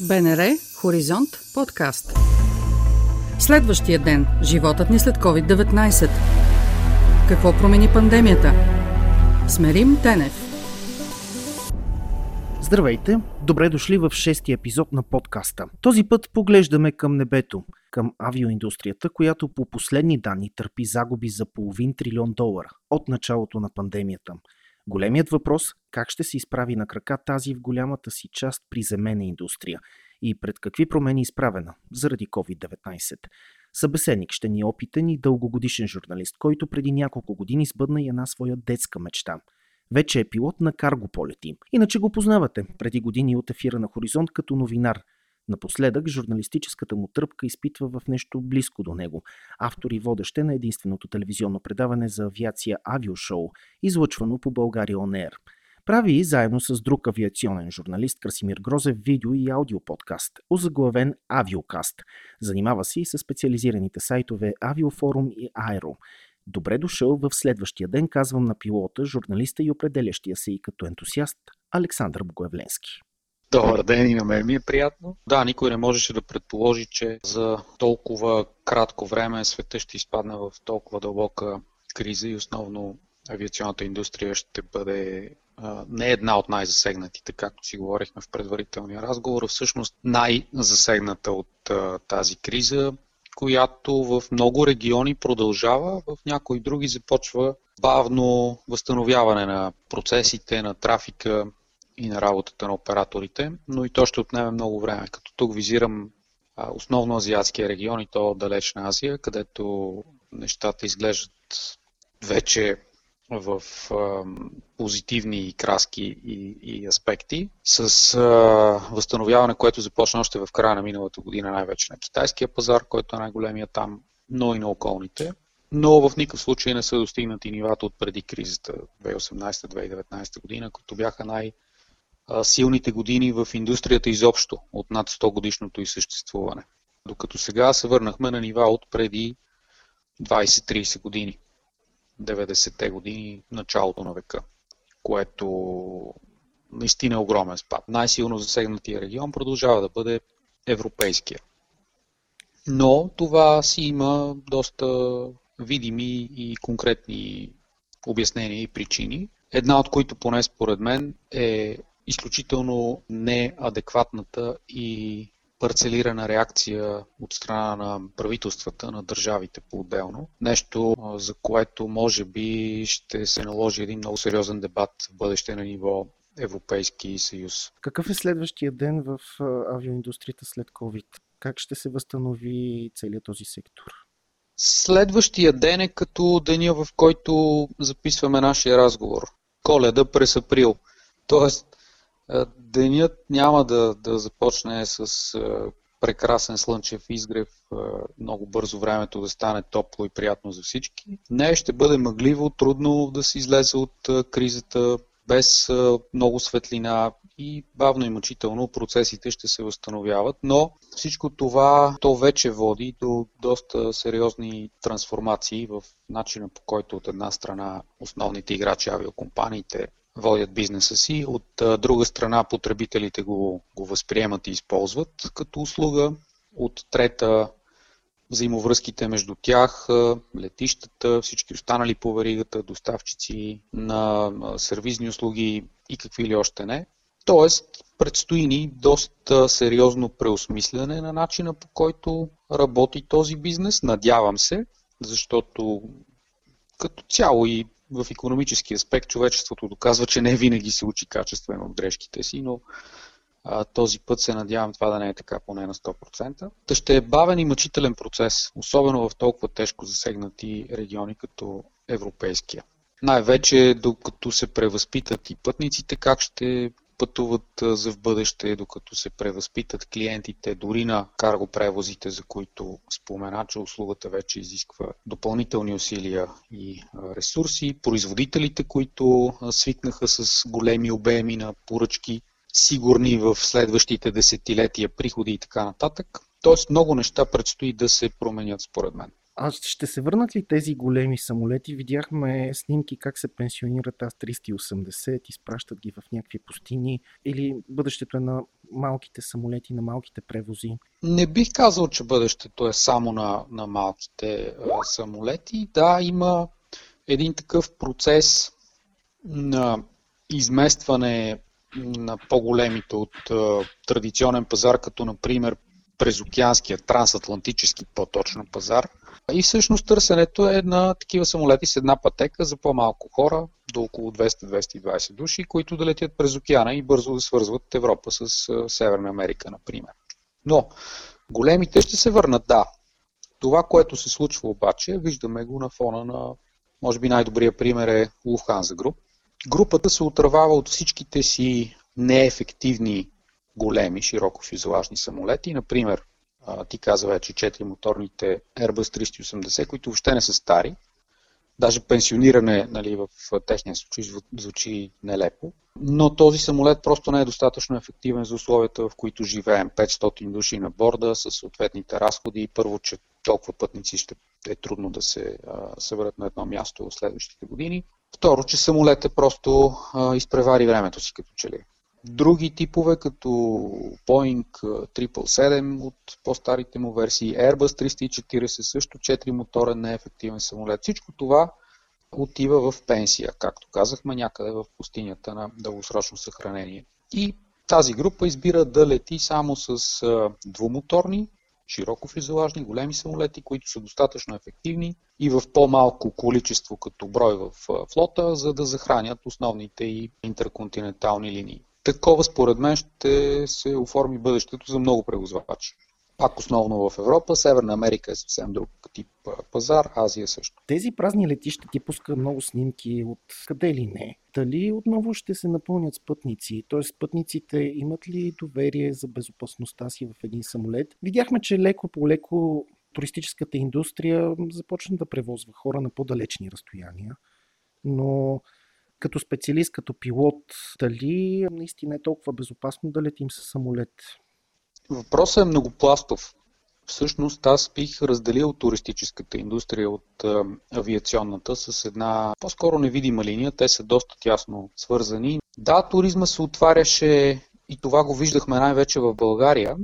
БНР Хоризонт подкаст. Следващия ден. Животът ни след COVID-19. Какво промени пандемията? Смерим Тенев. Здравейте! Добре дошли в шестия епизод на подкаста. Този път поглеждаме към небето, към авиоиндустрията, която по последни данни търпи загуби за половин трилион долара от началото на пандемията. Големият въпрос – как ще се изправи на крака тази в голямата си част приземена индустрия и пред какви промени е изправена заради COVID-19. Събеседник ще ни е опитен и дългогодишен журналист, който преди няколко години сбъдна и една своя детска мечта. Вече е пилот на карго полети. Иначе го познавате преди години от ефира на Хоризонт като новинар – Напоследък журналистическата му тръпка изпитва в нещо близко до него. Автор и водещ е на единственото телевизионно предаване за авиация Авиошоу, излъчвано по България ОНЕР. Прави и заедно с друг авиационен журналист Красимир Грозев видео и аудиоподкаст, озаглавен Авиокаст. Занимава се и с специализираните сайтове Авиофорум и Аеро. Добре дошъл в следващия ден, казвам на пилота, журналиста и определящия се и като ентусиаст Александър Богоевленски. Добър ден и на мен ми е приятно. Да, никой не можеше да предположи, че за толкова кратко време света ще изпадне в толкова дълбока криза и основно авиационната индустрия ще бъде а, не една от най-засегнатите, както си говорихме в предварителния разговор, всъщност най-засегната от а, тази криза, която в много региони продължава, в някои други започва бавно възстановяване на процесите, на трафика, и на работата на операторите, но и то ще отнеме много време. Като тук визирам основно азиатския регион и то далечна Азия, където нещата изглеждат вече в а, позитивни краски и, и аспекти, с а, възстановяване, което започна още в края на миналата година, най-вече на китайския пазар, който е най-големия там, но и на околните. Но в никакъв случай не са достигнати нивата от преди кризата 2018-2019 година, които бяха най- силните години в индустрията изобщо от над 100 годишното и съществуване. Докато сега се върнахме на нива от преди 20-30 години, 90-те години, началото на века, което наистина е огромен спад. Най-силно засегнатия регион продължава да бъде европейския. Но това си има доста видими и конкретни обяснения и причини. Една от които, поне според мен, е изключително неадекватната и парцелирана реакция от страна на правителствата на държавите по-отделно. Нещо, за което може би ще се наложи един много сериозен дебат в бъдеще на ниво Европейски съюз. Какъв е следващия ден в авиоиндустрията след COVID? Как ще се възстанови целият този сектор? Следващия ден е като деня, в който записваме нашия разговор. Коледа през април. Тоест, денят няма да, да започне с е, прекрасен слънчев изгрев, е, много бързо времето да стане топло и приятно за всички. Не, ще бъде мъгливо, трудно да се излезе от кризата, без много светлина и бавно и мъчително процесите ще се възстановяват, но всичко това то вече води до доста сериозни трансформации в начина по който от една страна основните играчи авиокомпаниите водят бизнеса си. От друга страна потребителите го, го възприемат и използват като услуга. От трета взаимовръзките между тях, летищата, всички останали по веригата, доставчици на сервизни услуги и какви ли още не. Тоест, предстои ни доста сериозно преосмислене на начина по който работи този бизнес. Надявам се, защото като цяло и в економически аспект човечеството доказва, че не винаги се учи качествено от грешките си, но а, този път се надявам това да не е така поне на 100%. Та ще е бавен и мъчителен процес, особено в толкова тежко засегнати региони като европейския. Най-вече докато се превъзпитат и пътниците, как ще пътуват за в бъдеще, докато се превъзпитат клиентите, дори на карго превозите, за които спомена, че услугата вече изисква допълнителни усилия и ресурси, производителите, които свикнаха с големи обеми на поръчки, сигурни в следващите десетилетия приходи и така нататък. Тоест много неща предстои да се променят според мен. А ще се върнат ли тези големи самолети? Видяхме снимки как се пенсионират АС-380, изпращат ги в някакви пустини или бъдещето е на малките самолети, на малките превози? Не бих казал, че бъдещето е само на, на малките а, самолети. Да, има един такъв процес на изместване на по-големите от а, традиционен пазар, като например през океанския, трансатлантически по-точно пазар. И всъщност търсенето е на такива самолети с една пътека за по-малко хора, до около 200-220 души, които да летят през океана и бързо да свързват Европа с Северна Америка, например. Но големите ще се върнат, да. Това, което се случва обаче, виждаме го на фона на, може би най-добрия пример е Lufthansa Group. Групата се отървава от всичките си неефективни големи, широкофюзелажни самолети. Например, ти каза вече 4 моторните Airbus 380, които въобще не са стари. Даже пенсиониране нали, в техния случай звучи нелепо. Но този самолет просто не е достатъчно ефективен за условията, в които живеем. 500 души на борда с съответните разходи. Първо, че толкова пътници ще е трудно да се съберат на едно място в следващите години. Второ, че самолетът просто а, изпревари времето си като че ли. Други типове, като Boeing 777 от по-старите му версии, Airbus 340 също 4 моторен неефективен самолет. Всичко това отива в пенсия, както казахме, някъде в пустинята на дългосрочно съхранение. И тази група избира да лети само с двумоторни, широко фюзелажни, големи самолети, които са достатъчно ефективни и в по-малко количество като брой в флота, за да захранят основните и интерконтинентални линии. Такова според мен ще се оформи бъдещето за много превозвачи. Пак основно в Европа, Северна Америка е съвсем друг тип пазар, Азия също. Тези празни летища ти пуска много снимки от къде ли не. Дали отново ще се напълнят с пътници? Т.е. пътниците имат ли доверие за безопасността си в един самолет? Видяхме, че леко по леко туристическата индустрия започна да превозва хора на по-далечни разстояния. Но като специалист, като пилот, дали наистина е толкова безопасно да летим с самолет? Въпросът е многопластов. Всъщност аз бих разделил туристическата индустрия от авиационната с една по-скоро невидима линия. Те са доста тясно свързани. Да, туризма се отваряше и това го виждахме най-вече в България.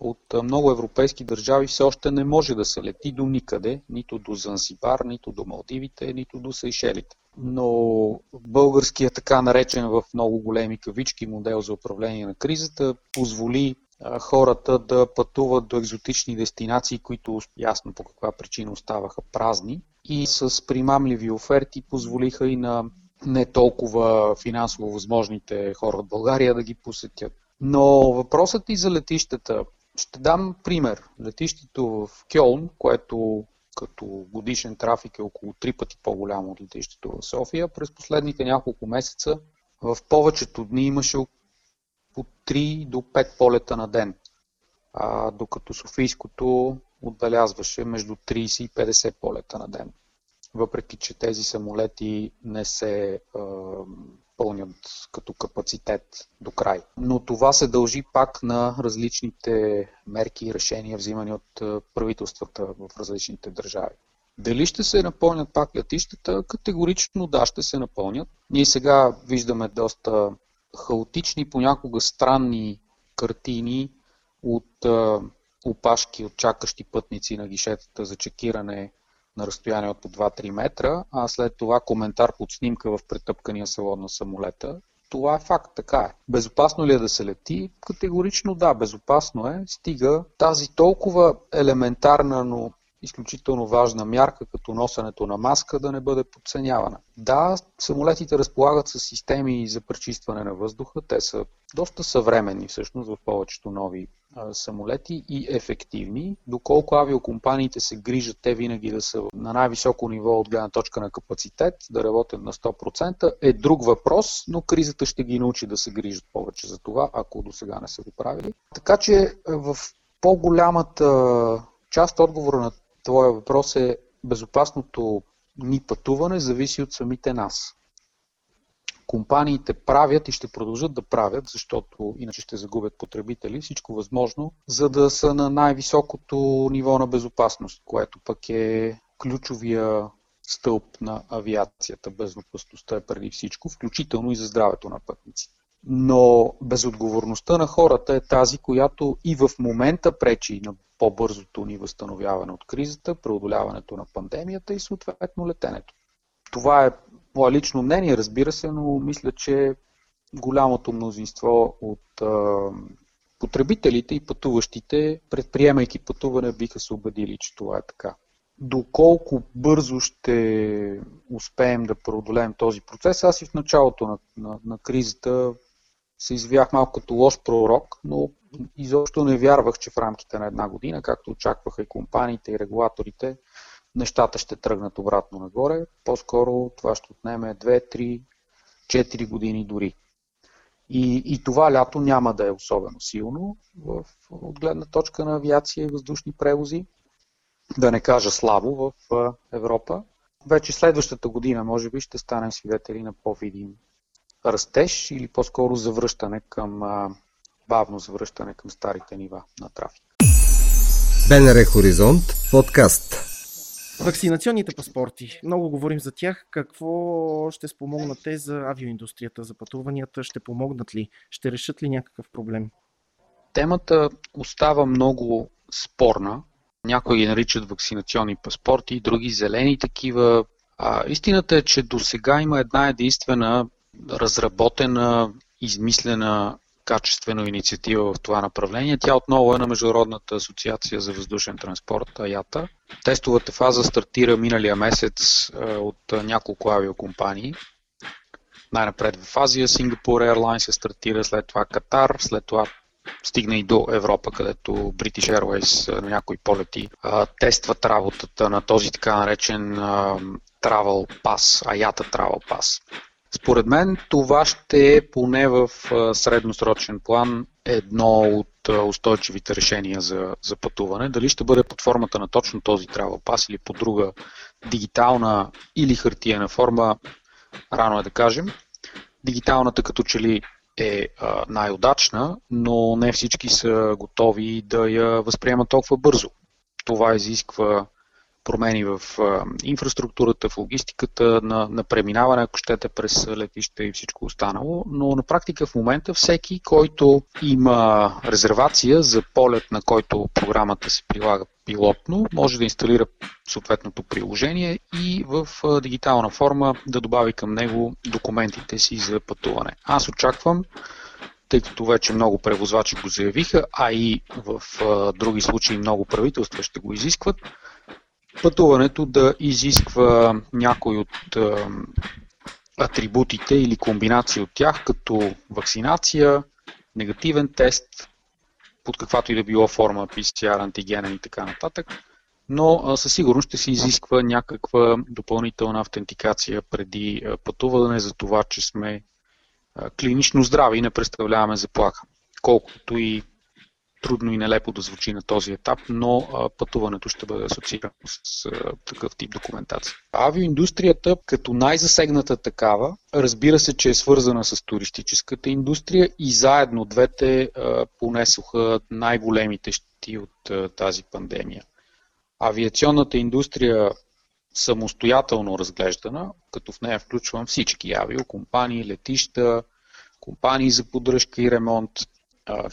От много европейски държави все още не може да се лети до никъде, нито до Занзибар, нито до Малдивите, нито до Сейшелите но българският така наречен в много големи кавички модел за управление на кризата позволи хората да пътуват до екзотични дестинации, които ясно по каква причина оставаха празни и с примамливи оферти позволиха и на не толкова финансово възможните хора от България да ги посетят. Но въпросът и за летищата. Ще дам пример. Летището в Кьолн, което като годишен трафик е около 3 пъти по-голямо от летището в София. През последните няколко месеца в повечето дни имаше по 3 до 5 полета на ден, а, докато Софийското отбелязваше между 30 и 50 полета на ден. Въпреки, че тези самолети не се пълнят като капацитет до край. Но това се дължи пак на различните мерки и решения, взимани от правителствата в различните държави. Дали ще се напълнят пак летищата? Категорично да, ще се напълнят. Ние сега виждаме доста хаотични, понякога странни картини от опашки от чакащи пътници на гишетата за чекиране на разстояние от по 2-3 метра, а след това коментар под снимка в претъпкания салон на самолета. Това е факт, така е. Безопасно ли е да се лети? Категорично да, безопасно е. Стига тази толкова елементарна, но изключително важна мярка, като носенето на маска, да не бъде подценявана. Да, самолетите разполагат с системи за пречистване на въздуха. Те са доста съвременни всъщност в повечето нови самолети и ефективни. Доколко авиокомпаниите се грижат те винаги да са на най-високо ниво от гледна точка на капацитет, да работят на 100%, е друг въпрос, но кризата ще ги научи да се грижат повече за това, ако до сега не са го правили. Така че в по-голямата част отговора на твоя въпрос е безопасното ни пътуване зависи от самите нас. Компаниите правят и ще продължат да правят, защото иначе ще загубят потребители, всичко възможно, за да са на най-високото ниво на безопасност, което пък е ключовия стълб на авиацията. Безопасността е преди всичко, включително и за здравето на пътниците. Но безотговорността на хората е тази, която и в момента пречи на по-бързото ни възстановяване от кризата, преодоляването на пандемията и съответно летенето. Това е мое лично мнение, разбира се, но мисля, че голямото мнозинство от потребителите и пътуващите, предприемайки пътуване, биха се убедили, че това е така. Доколко бързо ще успеем да преодолеем този процес, аз и в началото на, на, на кризата се извях малко като лош пророк, но изобщо не вярвах, че в рамките на една година, както очакваха и компаниите и регулаторите, нещата ще тръгнат обратно нагоре. По-скоро това ще отнеме 2, 3, 4 години дори. И, и това лято няма да е особено силно в, от гледна точка на авиация и въздушни превози, да не кажа слабо в Европа. Вече следващата година, може би, ще станем свидетели на по-видим растеж или по-скоро завръщане към бавно завръщане към старите нива на трафик. БНР Хоризонт подкаст. Вакцинационните паспорти. Много говорим за тях. Какво ще спомогнат те за авиоиндустрията, за пътуванията? Ще помогнат ли? Ще решат ли някакъв проблем? Темата остава много спорна. Някои ги наричат вакцинационни паспорти, други зелени такива. А, истината е, че до сега има една единствена разработена, измислена качествена инициатива в това направление. Тя отново е на Международната асоциация за въздушен транспорт, АЯТА. Тестовата фаза стартира миналия месец от няколко авиокомпании. Най-напред в Азия Сингапур Airlines се стартира, след това Катар, след това стигна и до Европа, където British Airways на някои полети тестват работата на този така наречен Travel Pass, AYATA Travel Pass. Според мен това ще е поне в средносрочен план едно от устойчивите решения за, за пътуване. Дали ще бъде под формата на точно този Travel Pass или по друга дигитална или хартиена форма, рано е да кажем. Дигиталната като че ли е най-удачна, но не всички са готови да я възприемат толкова бързо. Това изисква промени в инфраструктурата, в логистиката, на, на преминаване, ако щете, през летища и всичко останало. Но на практика в момента всеки, който има резервация за полет, на който програмата се прилага пилотно, може да инсталира съответното приложение и в дигитална форма да добави към него документите си за пътуване. Аз очаквам тъй като вече много превозвачи го заявиха, а и в а, други случаи много правителства ще го изискват, пътуването да изисква някой от атрибутите или комбинации от тях, като вакцинация, негативен тест, под каквато и да било форма, PCR, антигенен и така нататък, но със сигурност ще се изисква някаква допълнителна автентикация преди пътуване за това, че сме клинично здрави и не представляваме заплаха. Колкото и трудно и нелепо да звучи на този етап, но пътуването ще бъде асоциирано с такъв тип документация. Авиоиндустрията, като най-засегната такава, разбира се, че е свързана с туристическата индустрия и заедно двете понесоха най-големите щети от тази пандемия. Авиационната индустрия самостоятелно разглеждана, като в нея включвам всички авиокомпании, летища, компании за поддръжка и ремонт,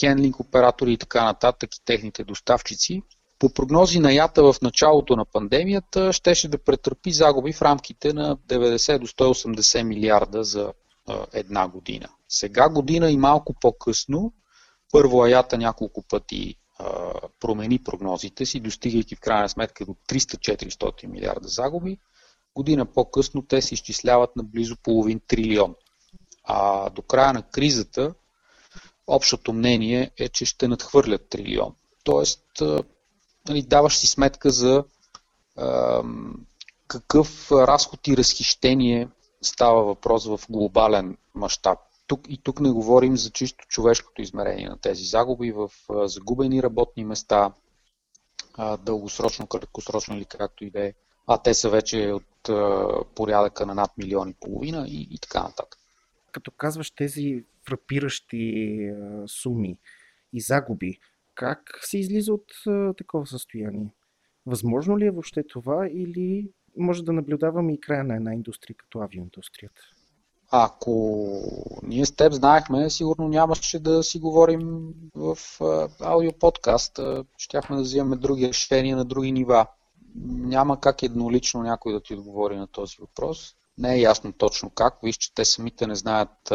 хенлинг оператори и така нататък и техните доставчици, по прогнози на ята в началото на пандемията щеше да претърпи загуби в рамките на 90 до 180 милиарда за една година. Сега година и малко по-късно, първо Аята няколко пъти промени прогнозите си, достигайки в крайна сметка до 300-400 милиарда загуби. Година по-късно те се изчисляват на близо половин трилион. А до края на кризата общото мнение е, че ще надхвърлят трилион. Тоест, нали, даваш си сметка за а, какъв разход и разхищение става въпрос в глобален мащаб. Тук, и тук не говорим за чисто човешкото измерение на тези загуби в а, загубени работни места, а, дългосрочно, краткосрочно или както и да е. А те са вече от а, порядъка на над милиони и половина и, и така нататък. Като казваш тези фрапиращи суми и загуби, как се излиза от такова състояние? Възможно ли е въобще това или може да наблюдаваме и края на една индустрия като авиоиндустрията? Ако ние с теб знаехме, сигурно нямаше да си говорим в аудиоподкаст. Щяхме да взимаме други решения на други нива. Няма как еднолично някой да ти отговори на този въпрос. Не е ясно точно как. Виж, че те самите не знаят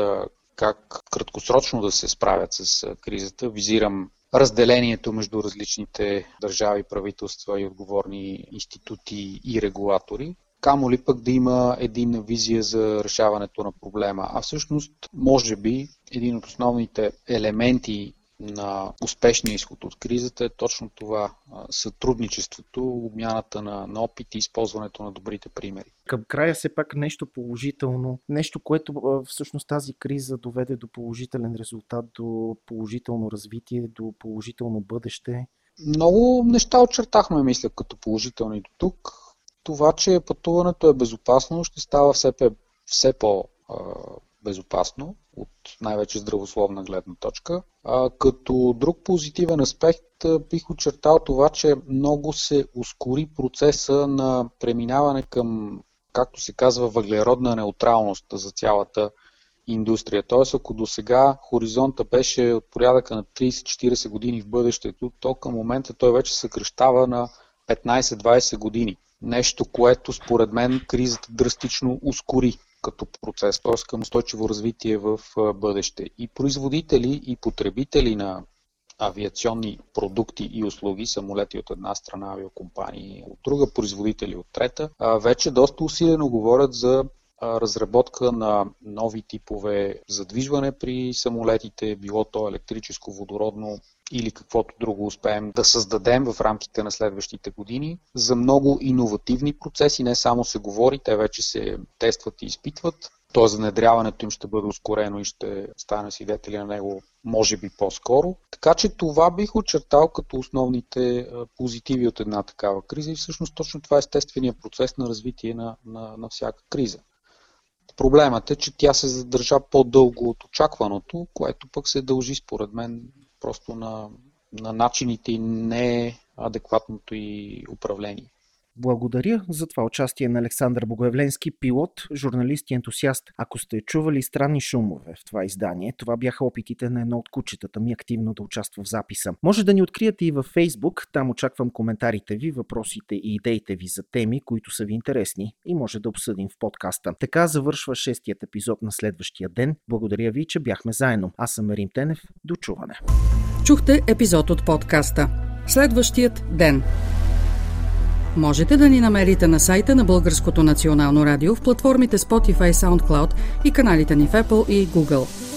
как краткосрочно да се справят с кризата. Визирам разделението между различните държави, правителства и отговорни институти и регулатори камо ли пък да има единна визия за решаването на проблема. А всъщност, може би, един от основните елементи на успешния изход от кризата е точно това сътрудничеството, обмяната на, на опит и използването на добрите примери. Към края все пак нещо положително, нещо, което всъщност тази криза доведе до положителен резултат, до положително развитие, до положително бъдеще. Много неща очертахме, мисля, като положителни до тук това, че пътуването е безопасно, ще става все, все по-безопасно от най-вече здравословна гледна точка. А, като друг позитивен аспект бих очертал това, че много се ускори процеса на преминаване към, както се казва, въглеродна неутралност за цялата индустрия. Тоест, ако до сега хоризонта беше от порядъка на 30-40 години в бъдещето, то към момента той вече съкръщава на 15-20 години. Нещо, което според мен кризата драстично ускори като процес, т.е. към устойчиво развитие в бъдеще. И производители, и потребители на авиационни продукти и услуги, самолети от една страна, авиокомпании от друга, производители от трета, вече доста усилено говорят за разработка на нови типове задвижване при самолетите, било то електрическо, водородно или каквото друго успеем да създадем в рамките на следващите години. За много иновативни процеси не само се говори, те вече се тестват и изпитват. Т.е. внедряването им ще бъде ускорено и ще стане свидетели на него, може би по-скоро. Така че това бих очертал като основните позитиви от една такава криза и всъщност точно това е естествения процес на развитие на, на, на всяка криза. Проблемът е, че тя се задържа по-дълго от очакваното, което пък се дължи според мен просто на, на начините и неадекватното и управление. Благодаря за това участие на Александър Богоявленски, пилот, журналист и ентусиаст. Ако сте чували странни шумове в това издание, това бяха опитите на едно от кучетата ми активно да участва в записа. Може да ни откриете и във Facebook, там очаквам коментарите ви, въпросите и идеите ви за теми, които са ви интересни и може да обсъдим в подкаста. Така завършва шестият епизод на следващия ден. Благодаря ви, че бяхме заедно. Аз съм Марин Тенев. До чуване. Чухте епизод от подкаста. Следващият ден. Можете да ни намерите на сайта на Българското национално радио в платформите Spotify, SoundCloud и каналите ни в Apple и Google.